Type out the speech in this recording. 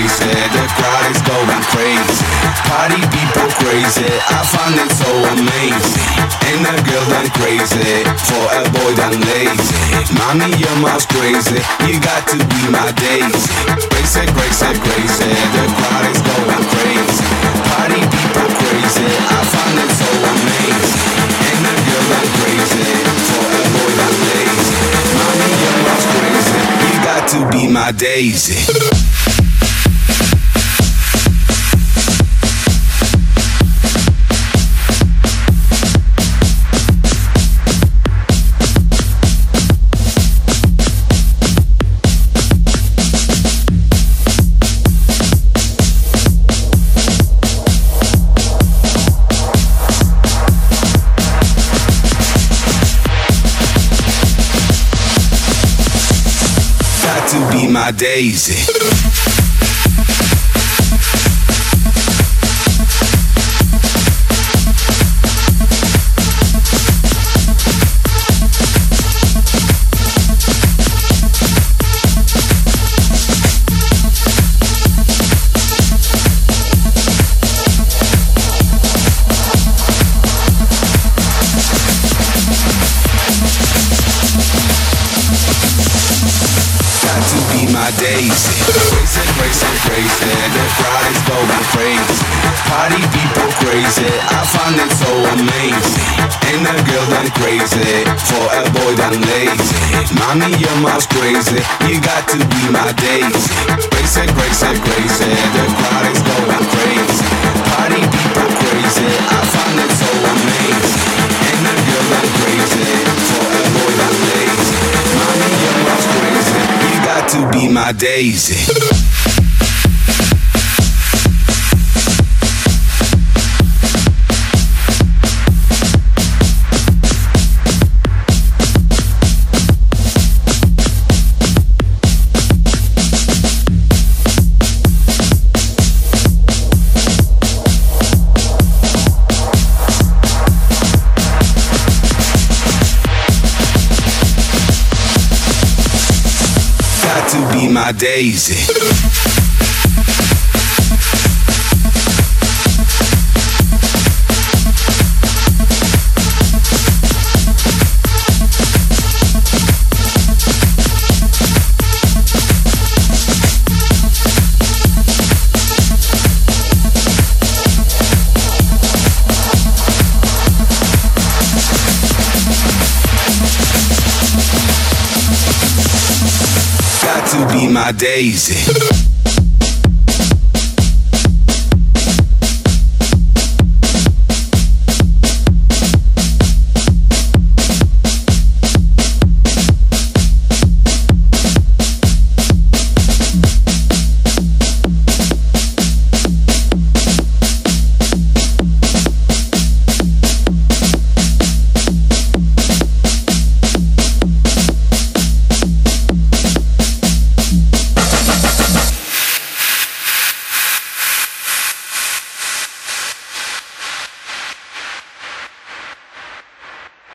crazy, the crowd is going crazy. Party people crazy, I find it so amazing. Ain't a girl that crazy for a boy that lazy. Mommy, you're most crazy, you got to be my daisy. Crazy, crazy, crazy, the crowd is going crazy. Party people crazy, I find it so amazing. Ain't a girl that crazy for a boy that lazy. Mommy, you're most crazy, you got to be my daisy. To be my daisy. Be my daisy. Crazy, crazy, crazy, the is going crazy. Party people crazy, I find it so amazing. Ain't a girl that crazy for a boy that lazy. Mommy, you're most crazy, you got to be my daisy. Crazy, crazy, crazy, you be my daisy. My daisy. My daisy.